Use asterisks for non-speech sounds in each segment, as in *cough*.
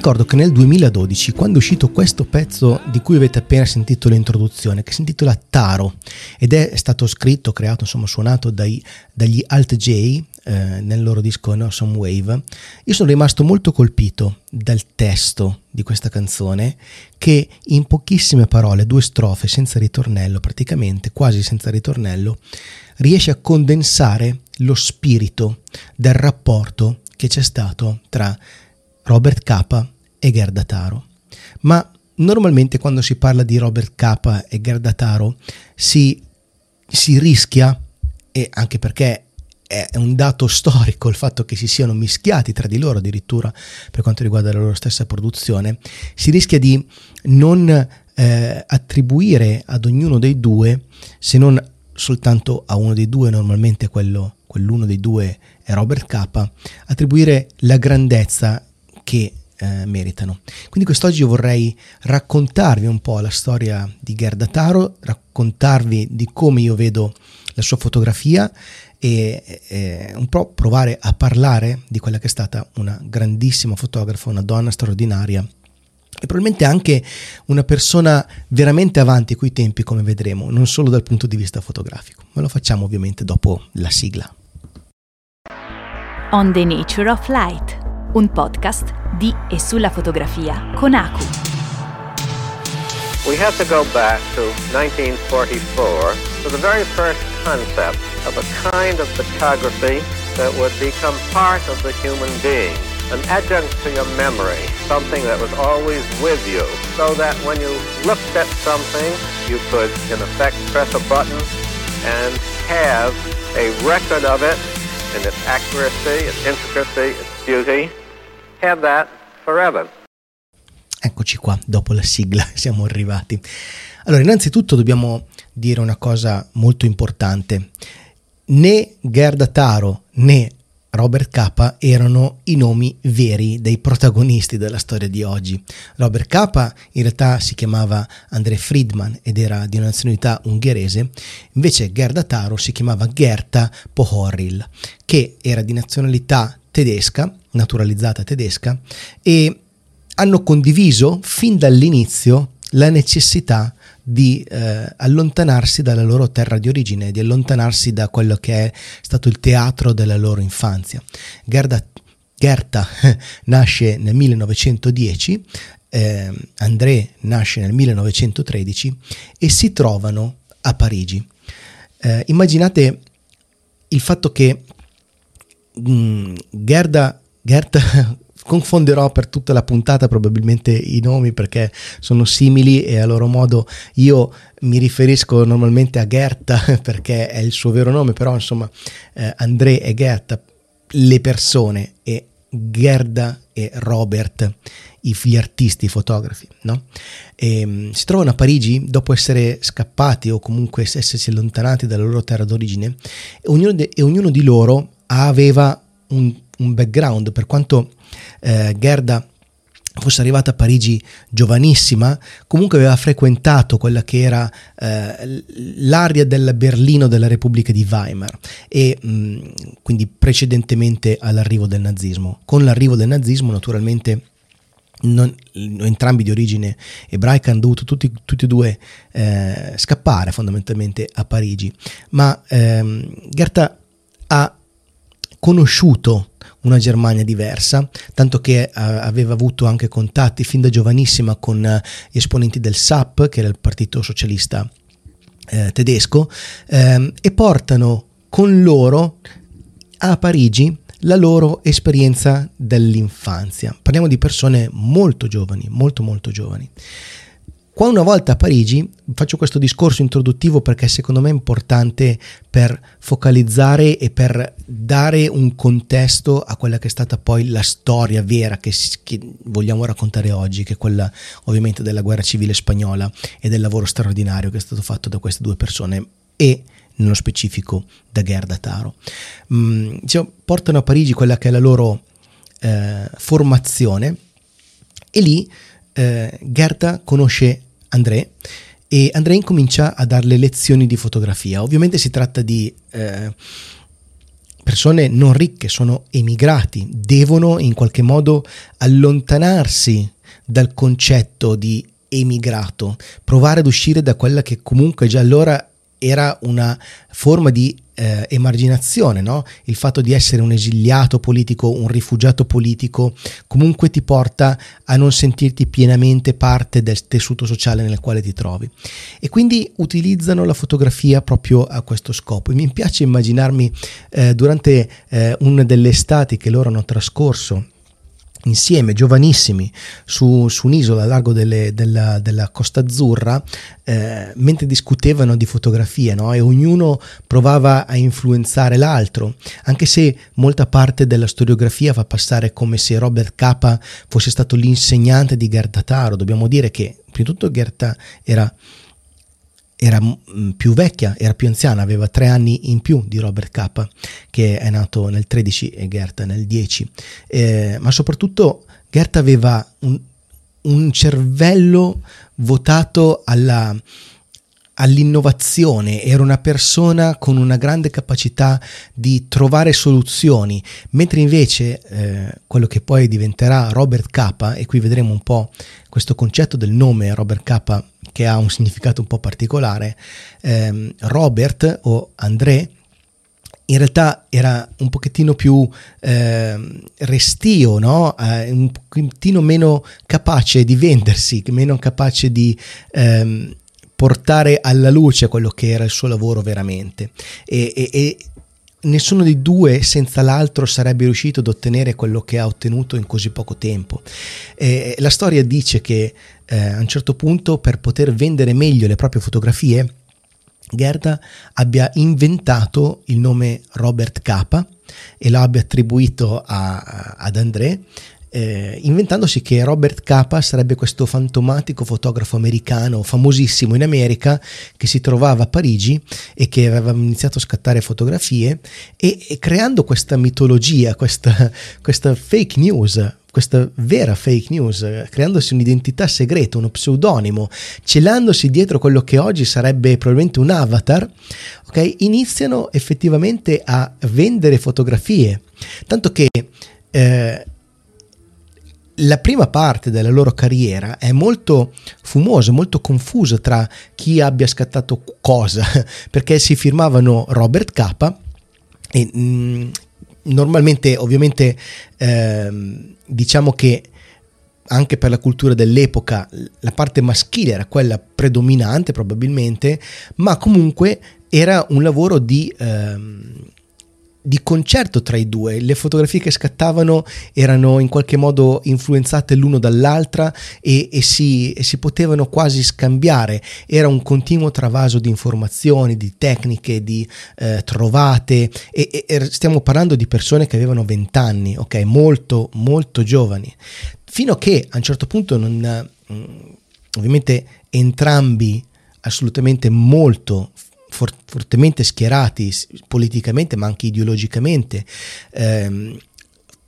ricordo che nel 2012, quando è uscito questo pezzo di cui avete appena sentito l'introduzione, che si intitola Taro, ed è stato scritto, creato, insomma suonato dai, dagli Alt J eh, nel loro disco No Some Wave, io sono rimasto molto colpito dal testo di questa canzone che in pochissime parole, due strofe senza ritornello, praticamente quasi senza ritornello, riesce a condensare lo spirito del rapporto che c'è stato tra Robert Capa e Gerda Taro. Ma normalmente quando si parla di Robert Capa e Gerda Taro si, si rischia, e anche perché è un dato storico il fatto che si siano mischiati tra di loro addirittura per quanto riguarda la loro stessa produzione, si rischia di non eh, attribuire ad ognuno dei due, se non soltanto a uno dei due, normalmente quello, quell'uno dei due è Robert Capa, attribuire la grandezza che eh, meritano. Quindi quest'oggi vorrei raccontarvi un po' la storia di Gerda Taro, raccontarvi di come io vedo la sua fotografia e, e, un po' provare a parlare di quella che è stata una grandissima fotografa, una donna straordinaria e probabilmente anche una persona veramente avanti coi tempi come vedremo, non solo dal punto di vista fotografico, ma lo facciamo ovviamente dopo la sigla. On the Nature of Light, un podcast di e sulla fotografia con Aku. We have to go back to 1944 to the very first concept of a kind of photography that would become part of the human being, an adjunct to your memory, something that was always with you, so that when you looked at something, you could, in effect, press a button and have a record of it in its accuracy, its intricacy, its beauty, have that forever. Eccoci qua, dopo la sigla *laughs* siamo arrivati. Allora, innanzitutto dobbiamo dire una cosa molto importante. Né Gerda Taro né Robert Capa erano i nomi veri dei protagonisti della storia di oggi. Robert Capa in realtà si chiamava André Friedman ed era di nazionalità ungherese, invece Gerda Taro si chiamava Gerta Pohoril, che era di nazionalità tedesca, naturalizzata tedesca, e hanno condiviso fin dall'inizio la necessità di eh, allontanarsi dalla loro terra di origine, di allontanarsi da quello che è stato il teatro della loro infanzia. Gerda, Gerta *laughs* nasce nel 1910, eh, André nasce nel 1913 e si trovano a Parigi. Eh, immaginate il fatto che mm, Gerda, Gerta *laughs* confonderò per tutta la puntata probabilmente i nomi perché sono simili e a loro modo io mi riferisco normalmente a Gerta *laughs* perché è il suo vero nome, però insomma eh, André e Gerta, le persone e Gerda e Robert, gli artisti, i fotografi, no? E, um, si trovano a Parigi dopo essere scappati o comunque essersi allontanati dalla loro terra d'origine e ognuno, de, e ognuno di loro aveva un, un background, per quanto eh, Gerda fosse arrivata a Parigi giovanissima, comunque aveva frequentato quella che era eh, l'area del Berlino della Repubblica di Weimar e mh, quindi precedentemente all'arrivo del nazismo. Con l'arrivo del nazismo naturalmente non, entrambi di origine ebraica hanno dovuto tutti, tutti e due eh, scappare fondamentalmente a Parigi, ma ehm, Gerta ha conosciuto una Germania diversa, tanto che eh, aveva avuto anche contatti fin da giovanissima con gli esponenti del SAP, che era il Partito Socialista eh, tedesco, ehm, e portano con loro a Parigi la loro esperienza dell'infanzia. Parliamo di persone molto giovani, molto molto giovani. Qua una volta a Parigi faccio questo discorso introduttivo perché secondo me è importante per focalizzare e per dare un contesto a quella che è stata poi la storia vera che, che vogliamo raccontare oggi, che è quella ovviamente della guerra civile spagnola e del lavoro straordinario che è stato fatto da queste due persone e nello specifico da Gerda Taro. Mm, diciamo, portano a Parigi quella che è la loro eh, formazione e lì eh, Gerda conosce André e André incomincia a darle lezioni di fotografia. Ovviamente si tratta di eh, persone non ricche, sono emigrati, devono in qualche modo allontanarsi dal concetto di emigrato, provare ad uscire da quella che comunque già allora era una forma di eh, emarginazione, no? il fatto di essere un esiliato politico, un rifugiato politico, comunque ti porta a non sentirti pienamente parte del tessuto sociale nel quale ti trovi. E quindi utilizzano la fotografia proprio a questo scopo. E mi piace immaginarmi eh, durante eh, una delle estati che loro hanno trascorso insieme, giovanissimi, su, su un'isola a largo delle, della, della, Costa Azzurra, eh, mentre discutevano di fotografie, no? e ognuno provava a influenzare l'altro, anche se molta parte della storiografia fa passare come se Robert Capa fosse stato l'insegnante di Gerda Taro. Dobbiamo dire che, prima di tutto, Gerda era era mm, più vecchia, era più anziana, aveva tre anni in più di Robert Capa, che è nato nel 13 e Gerta nel 10. Eh, ma soprattutto Gerta aveva un, un cervello votato alla, all'innovazione, era una persona con una grande capacità di trovare soluzioni, mentre invece eh, quello che poi diventerà Robert Capa, e qui vedremo un po' questo concetto del nome Robert Capa che ha un significato un po' particolare, ehm, Robert o André in realtà era un pochettino più eh, restio, no? eh, un pochettino meno capace di vendersi, meno capace di ehm, portare alla luce quello che era il suo lavoro veramente. E, e, e nessuno dei due senza l'altro sarebbe riuscito ad ottenere quello che ha ottenuto in così poco tempo. Eh, la storia dice che eh, a un certo punto per poter vendere meglio le proprie fotografie, Gerda abbia inventato il nome Robert Capa e l'abbia attribuito a, ad André eh, inventandosi che Robert Capa sarebbe questo fantomatico fotografo americano famosissimo in America che si trovava a Parigi e che aveva iniziato a scattare fotografie e, e creando questa mitologia, questa, questa fake news questa vera fake news, creandosi un'identità segreta, uno pseudonimo, celandosi dietro quello che oggi sarebbe probabilmente un avatar, ok, iniziano effettivamente a vendere fotografie. Tanto che eh, la prima parte della loro carriera è molto fumosa, molto confusa tra chi abbia scattato cosa, *laughs* perché si firmavano Robert Capa e mh, mm, normalmente ovviamente eh, diciamo che anche per la cultura dell'epoca la parte maschile era quella predominante probabilmente, ma comunque era un lavoro di... Eh, di concerto tra i due. Le fotografie che scattavano erano in qualche modo influenzate l'uno dall'altra e, e, si, e, si, potevano quasi scambiare. Era un continuo travaso di informazioni, di tecniche, di eh, trovate e, e, stiamo parlando di persone che avevano 20 anni, ok? Molto, molto giovani. Fino a che a un certo punto non... Mm, ovviamente entrambi assolutamente molto for- fortemente schierati politicamente ma anche ideologicamente, ehm,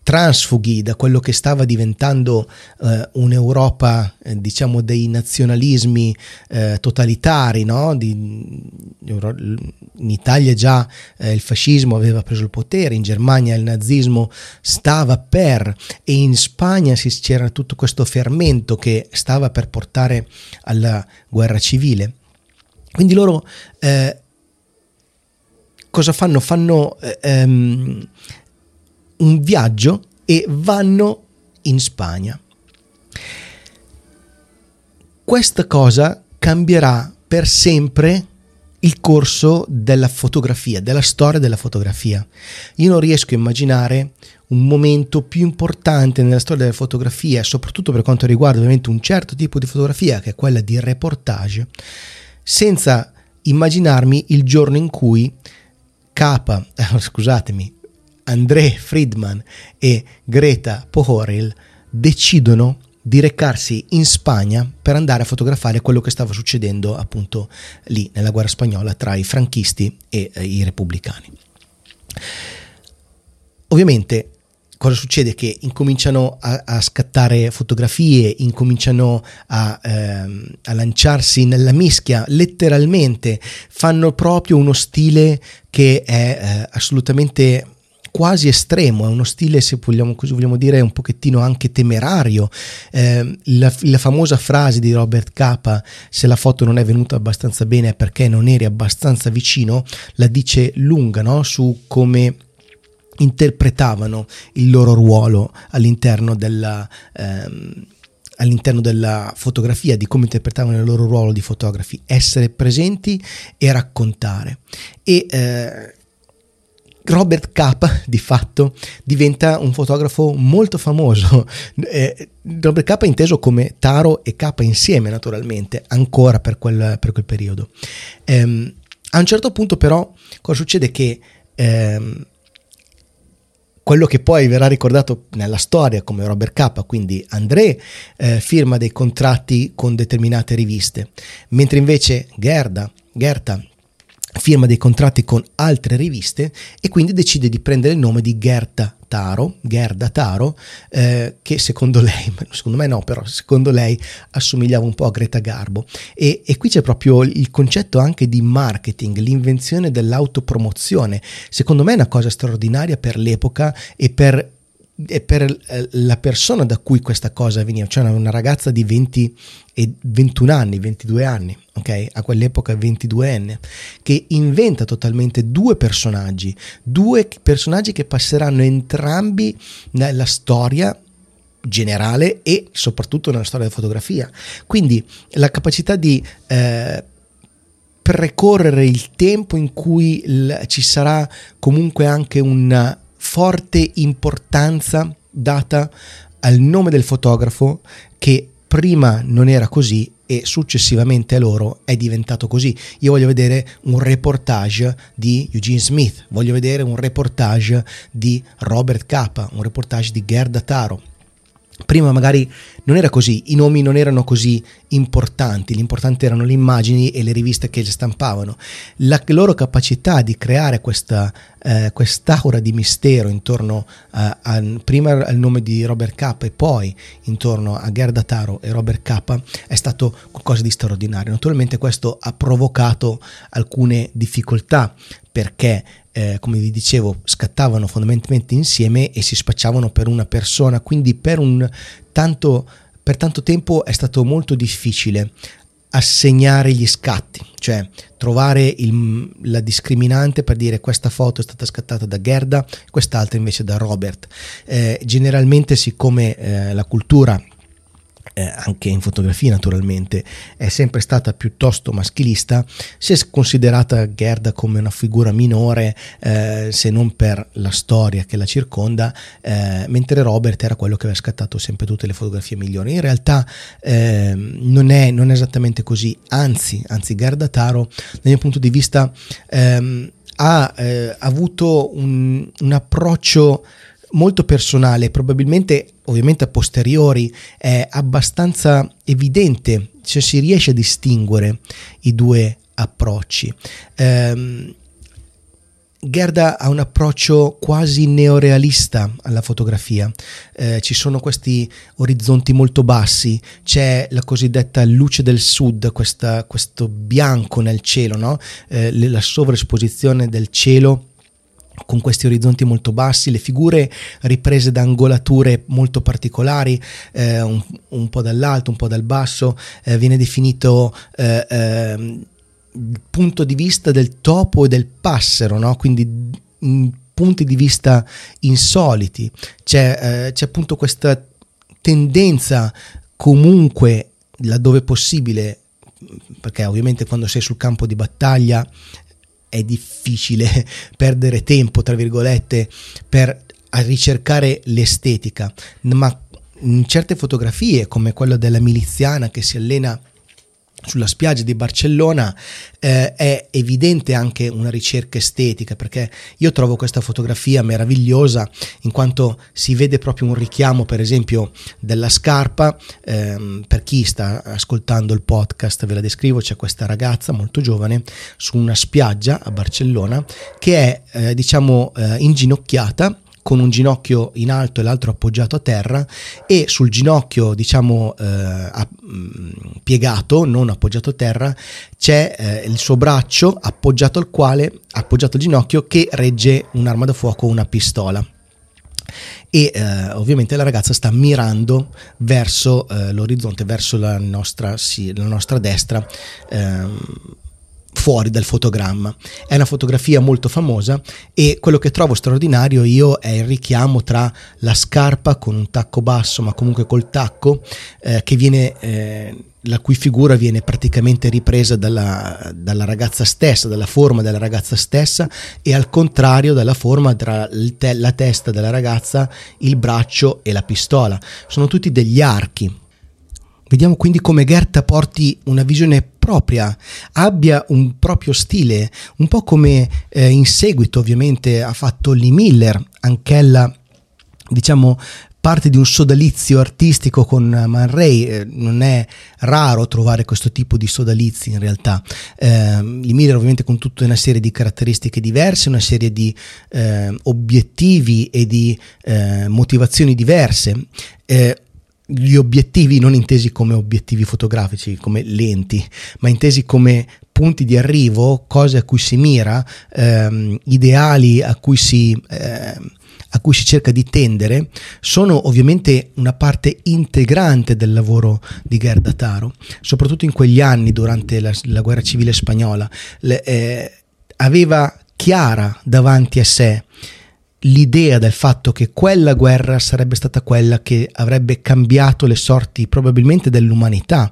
transfughi da quello che stava diventando eh, un'Europa, eh, diciamo, dei nazionalismi eh, totalitari, no? Di, in Italia già eh, il fascismo aveva preso il potere, in Germania il nazismo stava per e in Spagna si, c'era tutto questo fermento che stava per portare alla guerra civile. Quindi loro eh, cosa fanno? Fanno eh, um, un viaggio e vanno in Spagna. Questa cosa cambierà per sempre il corso della fotografia, della storia della fotografia. Io non riesco a immaginare un momento più importante nella storia della fotografia, soprattutto per quanto riguarda ovviamente un certo tipo di fotografia, che è quella di reportage, senza immaginarmi il giorno in cui Capa, *laughs* scusatemi, André Friedman e Greta Pohoril decidono di recarsi in Spagna per andare a fotografare quello che stava succedendo appunto lì nella guerra spagnola tra i franchisti e eh, i repubblicani. Ovviamente cosa succede? Che incominciano a, a scattare fotografie, incominciano a, ehm, a, lanciarsi nella mischia, letteralmente fanno proprio uno stile che è eh, assolutamente quasi estremo, è uno stile, se vogliamo, così vogliamo dire, un pochettino anche temerario. Eh, la, la, famosa frase di Robert Capa, se la foto non è venuta abbastanza bene è perché non eri abbastanza vicino, la dice lunga no? su come interpretavano il loro ruolo all'interno della... Ehm, all'interno della fotografia, di come interpretavano il loro ruolo di fotografi, essere presenti e raccontare. E eh, Robert Capa di fatto diventa un fotografo molto famoso. *laughs* Eh, Robert Capa inteso come Taro e Capa insieme naturalmente, ancora per quel, per quel periodo. Eh, a un certo punto però cosa succede che eh, quello che poi verrà ricordato nella storia come Robert Capa, quindi André eh, firma dei contratti con determinate riviste, mentre invece Gerda, Gerta firma dei contratti con altre riviste e quindi decide di prendere il nome di Gerda Taro, Gerda Taro, eh, che secondo lei, secondo me no, però secondo lei assomigliava un po' a Greta Garbo. E, e qui c'è proprio il concetto anche di marketing, l'invenzione dell'autopromozione. Secondo me è una cosa straordinaria per l'epoca e per e per eh, la persona da cui questa cosa veniva, cioè una ragazza di 20 e 21 anni, 22 anni, ok? A quell'epoca 22enne, che inventa totalmente due personaggi, due personaggi che passeranno entrambi nella storia generale e soprattutto nella storia della fotografia. Quindi la capacità di eh, precorrere il tempo in cui l- ci sarà comunque anche una forte importanza data al nome del fotografo che prima non era così e successivamente a loro è diventato così. Io voglio vedere un reportage di Eugene Smith, voglio vedere un reportage di Robert Capa, un reportage di Gerda Taro, Prima magari non era così, i nomi non erano così importanti, l'importante erano le immagini e le riviste che le stampavano. La loro capacità di creare questa, eh, quest'aura di mistero intorno a, a, prima al nome di Robert Capa e poi intorno a Gerda Taro e Robert Capa è stato qualcosa di straordinario. Naturalmente questo ha provocato alcune difficoltà perché eh, come vi dicevo, scattavano fondamentalmente insieme e si spacciavano per una persona, quindi per, un tanto, per tanto tempo è stato molto difficile assegnare gli scatti, cioè trovare il, la discriminante per dire questa foto è stata scattata da Gerda, quest'altra invece da Robert. Eh, generalmente siccome eh, la cultura eh, anche in fotografia naturalmente, è sempre stata piuttosto maschilista, si è considerata Gerda come una figura minore eh, se non per la storia che la circonda, eh, mentre Robert era quello che aveva scattato sempre tutte le fotografie migliori. In realtà ehm, non è, non, è, esattamente così, anzi, anzi Gerda Taro dal mio punto di vista ehm, ha eh, avuto un, un approccio molto personale, probabilmente ovviamente a posteriori è abbastanza evidente, cioè si riesce a distinguere i due approcci. Um, Gerda ha un approccio quasi neorealista alla fotografia, eh, ci sono questi orizzonti molto bassi, c'è la cosiddetta luce del sud, questa, questo bianco nel cielo, no? eh, la sovraesposizione del cielo con questi orizzonti molto bassi, le figure riprese da angolature molto particolari, eh, un, un, po' dall'alto, un po' dal basso, eh, viene definito eh, ehm, punto di vista del topo e del passero, no? quindi in punti di vista insoliti, c'è, eh, c'è appunto questa tendenza comunque laddove possibile perché ovviamente quando sei sul campo di battaglia è difficile *laughs* perdere tempo, tra virgolette, per ricercare l'estetica, ma in certe fotografie, come quella della miliziana che si allena sulla spiaggia di Barcellona eh, è evidente anche una ricerca estetica perché io trovo questa fotografia meravigliosa in quanto si vede proprio un richiamo per esempio della scarpa. Ehm, per chi sta ascoltando il podcast ve la descrivo c'è questa ragazza molto giovane su una spiaggia a Barcellona che è eh, diciamo eh, inginocchiata con un ginocchio in alto e l'altro appoggiato a terra e sul ginocchio diciamo eh, mm, piegato, non appoggiato a terra, c'è eh, il suo braccio appoggiato al quale, appoggiato al ginocchio che regge un'arma da fuoco, una pistola e eh, ovviamente la ragazza sta mirando verso eh, l'orizzonte, verso la nostra, sì, la nostra destra. Ehm, fuori dal fotogramma. È una fotografia molto famosa e quello che trovo straordinario io è il richiamo tra la scarpa con un tacco basso ma comunque col tacco eh, che viene... Eh, la cui figura viene praticamente ripresa dalla, dalla, ragazza stessa, dalla forma della ragazza stessa e al contrario dalla forma tra te, la testa della ragazza, il braccio e la pistola. Sono tutti degli archi. Vediamo quindi come Gerta porti una visione propria, abbia un proprio stile, un po' come eh, in seguito ovviamente ha fatto Lee Miller, anch'ella diciamo parte di un sodalizio artistico con Man Ray, eh, non è raro trovare questo tipo di sodalizi in realtà. Eh, Lee Miller ovviamente con tutta una serie di caratteristiche diverse, una serie di eh, obiettivi e di eh, motivazioni diverse. Eh, gli obiettivi non intesi come obiettivi fotografici, come lenti, ma intesi come punti di arrivo, cose a cui si mira, ehm, ideali a cui si, eh, a cui si cerca di tendere, sono ovviamente una parte integrante del lavoro di Gerda Taro, soprattutto in quegli anni durante la, la guerra civile spagnola. Le, eh, aveva chiara davanti a sé l'idea del fatto che quella guerra sarebbe stata quella che avrebbe cambiato le sorti probabilmente dell'umanità,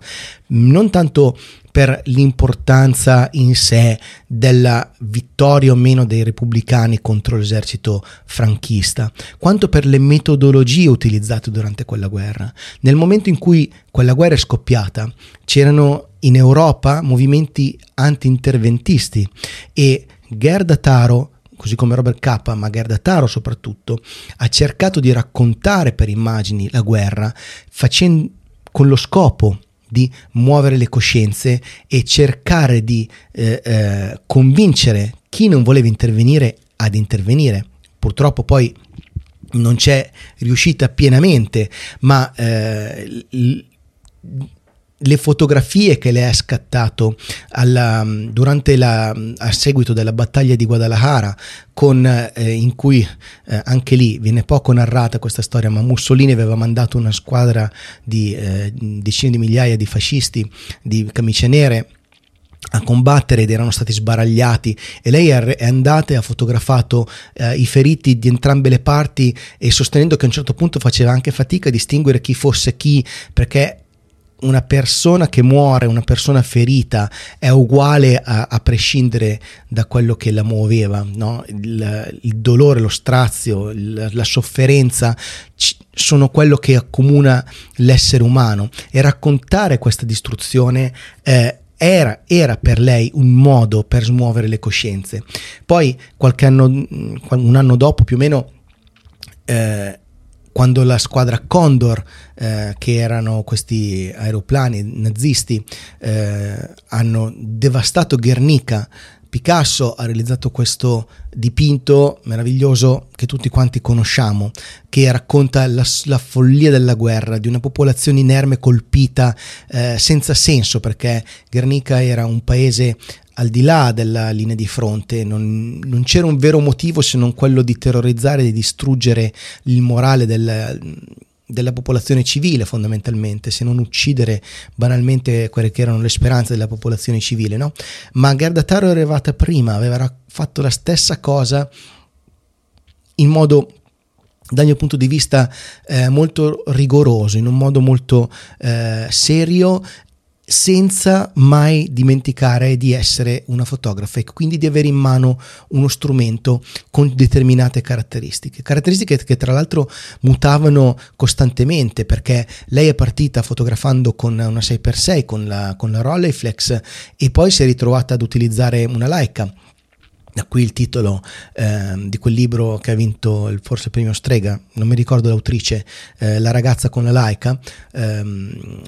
non tanto per l'importanza in sé della vittoria o meno dei repubblicani contro l'esercito franchista, quanto per le metodologie utilizzate durante quella guerra. Nel momento in cui quella guerra è scoppiata, c'erano in Europa movimenti anti-interventisti e Gerda Taro così come Robert Capa, ma Gerda Taro soprattutto, ha cercato di raccontare per immagini la guerra facendo, con lo scopo di muovere le coscienze e cercare di eh, eh, convincere chi non voleva intervenire ad intervenire. Purtroppo poi non c'è riuscita pienamente, ma eh, le fotografie che le ha scattato alla, durante la, a seguito della battaglia di Guadalajara, con, eh, in cui eh, anche lì viene poco narrata questa storia, ma Mussolini aveva mandato una squadra di eh, decine di migliaia di fascisti di camicie nere a combattere ed erano stati sbaragliati. E lei è andata e ha fotografato eh, i feriti di entrambe le parti e sostenendo che a un certo punto faceva anche fatica a distinguere chi fosse chi perché una persona che muore, una persona ferita è uguale a, a prescindere da quello che la muoveva, no? il, il, dolore, lo strazio, il, la sofferenza c- sono quello che accomuna l'essere umano e raccontare questa distruzione eh, era, era, per lei un modo per smuovere le coscienze. Poi qualche anno, un anno dopo più o meno, eh, quando la squadra Condor, eh, che erano questi aeroplani nazisti, eh, hanno devastato Guernica, Picasso ha realizzato questo dipinto meraviglioso che tutti quanti conosciamo, che racconta la, la follia della guerra, di una popolazione inerme colpita eh, senza senso, perché Guernica era un paese al di là della linea di fronte, non, non, c'era un vero motivo se non quello di terrorizzare, di distruggere il morale del, della popolazione civile fondamentalmente, se non uccidere banalmente quelle che erano le speranze della popolazione civile, no? Ma Gardataro era arrivata prima, aveva fatto la stessa cosa in modo dal mio punto di vista eh, molto rigoroso, in un modo molto eh, serio senza mai dimenticare di essere una fotografa e quindi di avere in mano uno strumento con determinate caratteristiche, caratteristiche che tra l'altro mutavano costantemente perché lei è partita fotografando con una 6x6 con la, con la Rolleiflex e poi si è ritrovata ad utilizzare una Leica da qui il titolo eh, di quel libro che ha vinto il, forse il premio Strega, non mi ricordo l'autrice, eh, La ragazza con la laica, eh,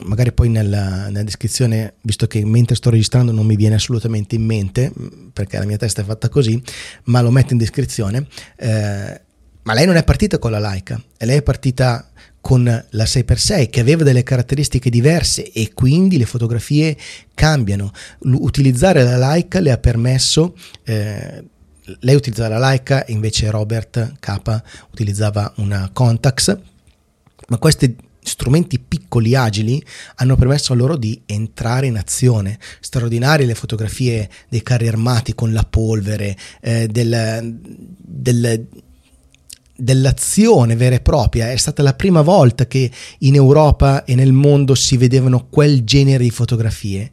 magari poi nella, nella, descrizione, visto che mentre sto registrando non mi viene assolutamente in mente, perché la mia testa è fatta così, ma lo metto in descrizione, eh, ma lei non è partita con la laica, lei è partita con la 6x6 che aveva delle caratteristiche diverse e quindi le fotografie cambiano. Utilizzare la Leica le ha permesso eh, lei utilizzava la Leica invece Robert K utilizzava una Contax ma questi strumenti piccoli agili hanno permesso a loro di entrare in azione straordinarie le fotografie dei carri armati con la polvere eh, del, del dell'azione vera e propria. È stata la prima volta che in Europa e nel mondo si vedevano quel genere di fotografie.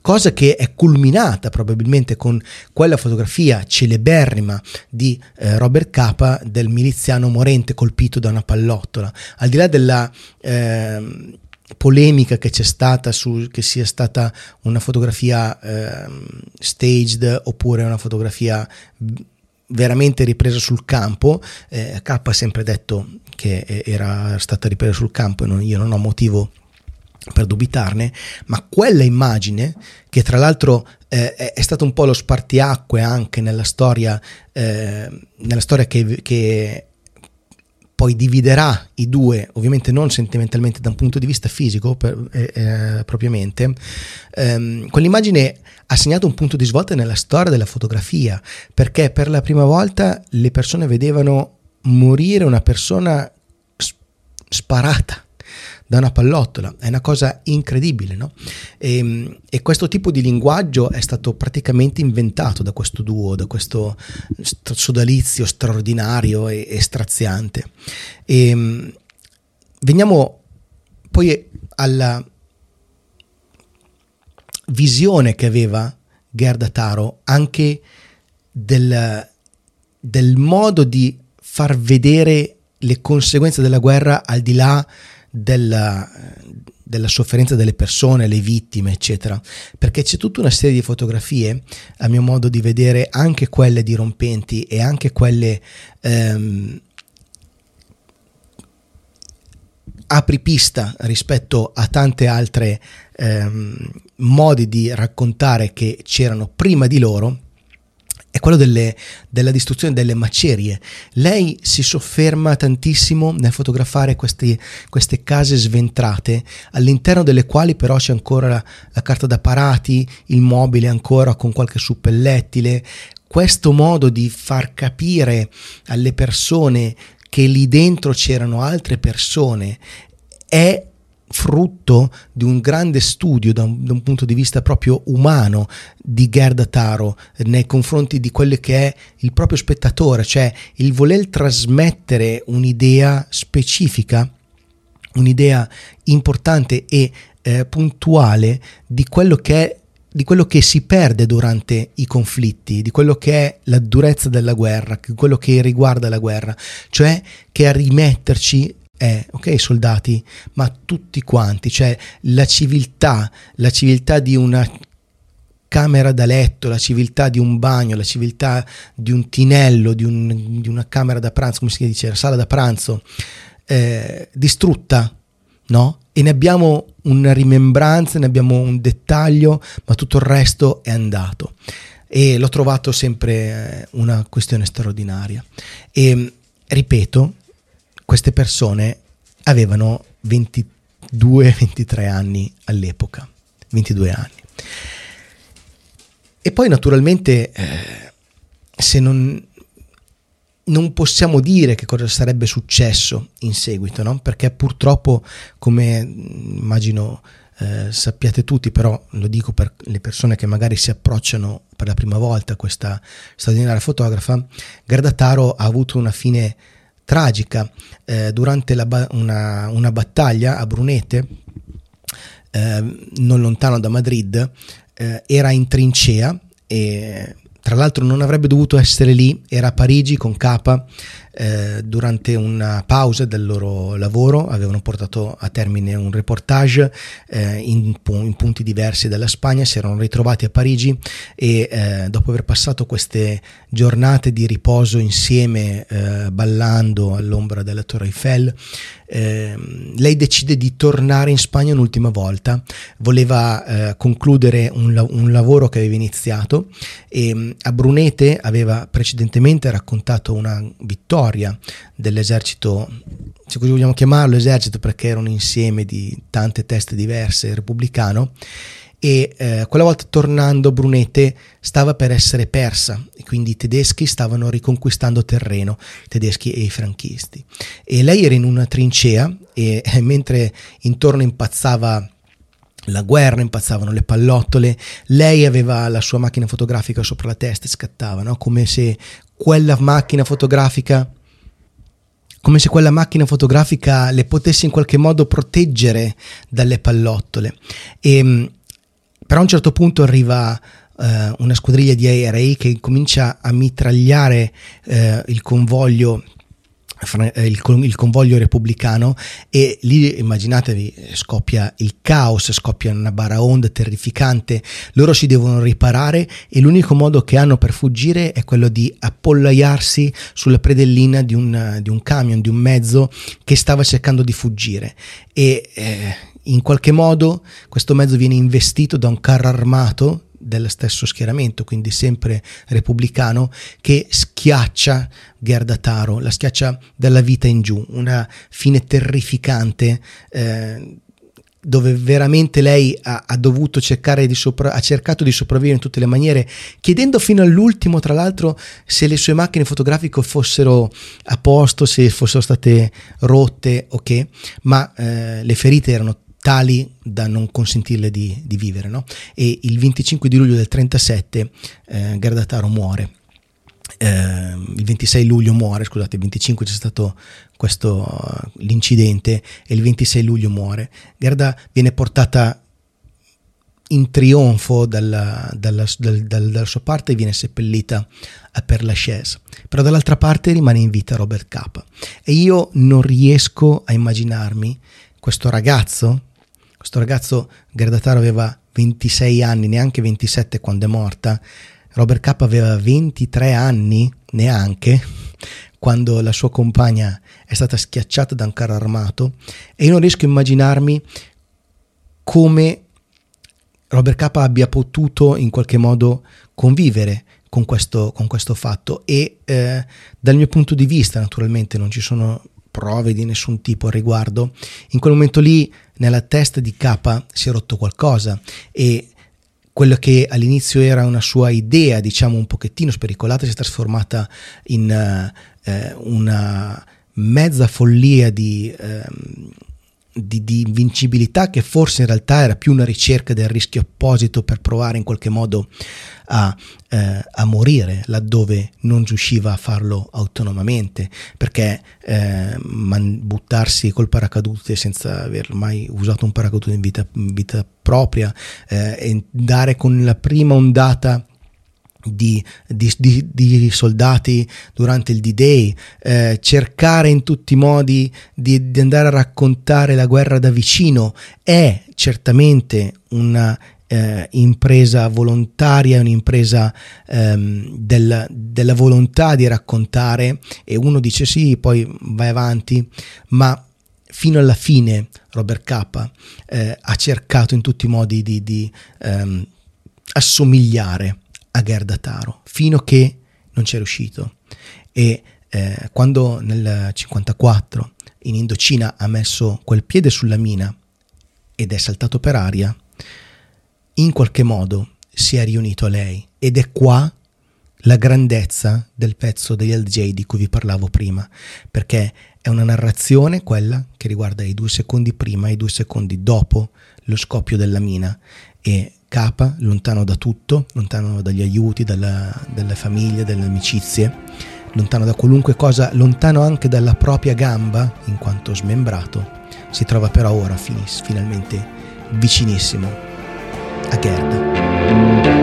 Cosa che è culminata probabilmente con quella fotografia celeberrima di eh, Robert Capa del miliziano morente colpito da una pallottola. Al di là della eh, polemica che c'è stata su che sia stata una fotografia eh, staged oppure una fotografia veramente ripresa sul campo. Eh, K ha sempre detto che era stata ripresa sul campo e non, io non ho motivo per dubitarne, ma quella immagine, che tra l'altro eh, è stato un po' lo spartiacque anche nella storia, eh, nella storia che, che poi dividerà i due, ovviamente non sentimentalmente da un punto di vista fisico per, eh, eh, propriamente, ehm, quell'immagine ha segnato un punto di svolta nella storia della fotografia, perché per la prima volta le persone vedevano morire una persona sparata da una pallottola, è una cosa incredibile, no? E, ehm, e, questo tipo di linguaggio è stato praticamente inventato da questo duo, da questo sodalizio straordinario e, e straziante. E, ehm, veniamo poi alla visione che aveva Gerda Taro anche del, del modo di far vedere le conseguenze della guerra al di là della, della sofferenza delle persone, le vittime, eccetera, perché c'è tutta una serie di fotografie, a mio modo di vedere, anche quelle dirompenti e anche quelle ehm, apripista rispetto a tante altre ehm, modi di raccontare che c'erano prima di loro è quello delle, della distruzione delle macerie. Lei si sofferma tantissimo nel fotografare questi, queste case sventrate, all'interno delle quali però c'è ancora la, la carta da parati, il mobile ancora con qualche suppellettile. Questo modo di far capire alle persone che lì dentro c'erano altre persone è frutto di un grande studio da un, da un, punto di vista proprio umano di Gerda Taro nei confronti di quello che è il proprio spettatore, cioè il voler trasmettere un'idea specifica, un'idea importante e eh, puntuale di quello che è di quello che si perde durante i conflitti, di quello che è la durezza della guerra, quello che riguarda la guerra, cioè che a rimetterci è, ok soldati, ma tutti quanti, cioè la civiltà, la civiltà di una camera da letto, la civiltà di un bagno, la civiltà di un tinello, di, un, di una camera da pranzo, come si dice, la sala da pranzo, eh, distrutta, no? E ne abbiamo una rimembranza, ne abbiamo un dettaglio, ma tutto il resto è andato. E l'ho trovato sempre eh, una questione straordinaria. E ripeto, queste persone avevano 22-23 anni all'epoca, 22 anni. E poi naturalmente eh, se non, non possiamo dire che cosa sarebbe successo in seguito, no? perché purtroppo, come immagino eh, sappiate tutti, però lo dico per le persone che magari si approcciano per la prima volta a questa straordinaria fotografa, Gardataro ha avuto una fine tragica eh, durante ba- una, una, battaglia a Brunete. eh, non lontano da Madrid, eh, era in trincea e tra l'altro non avrebbe dovuto essere lì, era a Parigi con Capa eh, durante una pausa del loro lavoro, avevano portato a termine un reportage eh, in, in, punti diversi della Spagna, si erano ritrovati a Parigi e eh, dopo aver passato queste giornate di riposo insieme eh, ballando all'ombra della Torre Eiffel, ehm, lei decide di tornare in Spagna un'ultima volta, voleva eh, concludere un, un, lavoro che aveva iniziato e a Brunete aveva precedentemente raccontato una vittoria storia dell'esercito, se così vogliamo chiamarlo esercito perché era un insieme di tante teste diverse, repubblicano, e eh, quella volta tornando Brunete stava per essere persa e quindi i tedeschi stavano riconquistando terreno, i tedeschi e i franchisti. E lei era in una trincea e eh, *laughs* mentre intorno impazzava la guerra, impazzavano le pallottole, lei aveva la sua macchina fotografica sopra la testa e scattava, no? come se quella macchina fotografica come se quella macchina fotografica le potesse in qualche modo proteggere dalle pallottole. E, ehm, però a un certo punto arriva eh, una squadriglia di aerei che comincia a mitragliare eh, il convoglio il, il, convoglio repubblicano e lì immaginatevi scoppia il caos, scoppia una baraonda terrificante, loro si devono riparare e l'unico modo che hanno per fuggire è quello di appollaiarsi sulla predellina di un, di un camion, di un mezzo che stava cercando di fuggire. E eh, in qualche modo questo mezzo viene investito da un carro armato dello stesso schieramento, quindi sempre repubblicano, che schiaccia Gerda Taro, la schiaccia dalla vita in giù, una fine terrificante. Eh, dove veramente lei ha, ha dovuto cercare di sopra, ha cercato di sopravvivere in tutte le maniere, chiedendo fino all'ultimo, tra l'altro, se le sue macchine fotografiche fossero a posto, se fossero state rotte o okay, che, ma eh, le ferite erano tali da non consentirle di, di vivere. No? E il 25 di luglio del 37 eh, Gardataro muore. Eh, il 26 luglio muore, scusate, il 25 c'è stato questo uh, l'incidente e il 26 luglio muore. Gerda viene portata in trionfo dalla, dalla, dal, dal, dalla, sua parte e viene seppellita a Père Lachaise. Però dall'altra parte rimane in vita Robert Capa. E io non riesco a immaginarmi questo ragazzo questo ragazzo Gerdataro aveva 26 anni, neanche 27 quando è morta. Robert K aveva 23 anni, neanche, quando la sua compagna è stata schiacciata da un carro armato e io non riesco a immaginarmi come Robert K abbia potuto in qualche modo convivere con questo, con questo fatto e eh, dal mio punto di vista naturalmente non ci sono prove di nessun tipo al riguardo, in quel momento lì nella testa di K si è rotto qualcosa e quello che all'inizio era una sua idea, diciamo un pochettino spericolata, si è trasformata in uh, una mezza follia di, uh, di, di, invincibilità che forse in realtà era più una ricerca del rischio opposito per provare in qualche modo a, eh, a morire laddove non riusciva a farlo autonomamente. Perché eh, man, buttarsi col paracadute senza aver mai usato un paracadute in vita, in vita propria eh, e dare con la prima ondata di, di, di, di, soldati durante il D-Day, eh, cercare in tutti i modi di, di, andare a raccontare la guerra da vicino è certamente una eh, impresa volontaria, un'impresa ehm, del, della volontà di raccontare e uno dice sì, poi vai avanti, ma fino alla fine Robert K eh, ha cercato in tutti i modi di, ehm, assomigliare a Gerda Taro, fino a che non c'è riuscito. E eh, quando nel 54 in Indocina ha messo quel piede sulla mina ed è saltato per aria, in qualche modo si è riunito a lei ed è qua la grandezza del pezzo degli LJ di cui vi parlavo prima, perché è una narrazione quella che riguarda i due secondi prima e i due secondi dopo lo scoppio della mina e Capa, lontano da tutto, lontano dagli aiuti, dalla, dalle famiglie, dalle amicizie, lontano da qualunque cosa, lontano anche dalla propria gamba, in quanto smembrato, si trova però ora finis, finalmente vicinissimo a Gerda.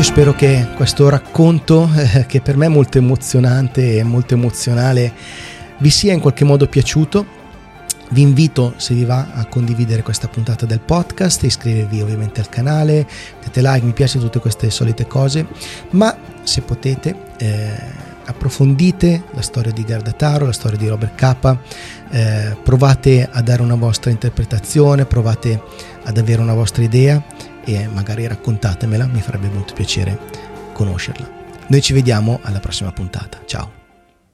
Io spero che questo racconto, eh, che per me è molto emozionante e molto emozionale, vi sia in qualche modo piaciuto. Vi invito, se vi va, a condividere questa puntata del podcast, iscrivervi ovviamente al canale, mettete like, mi piace tutte queste solite cose, ma se potete eh, approfondite la storia di Gardataro, la storia di Robert K, eh, provate a dare una vostra interpretazione, provate ad avere una vostra idea e magari raccontatemela, mi farebbe molto piacere conoscerla. Noi ci vediamo alla prossima puntata. Ciao!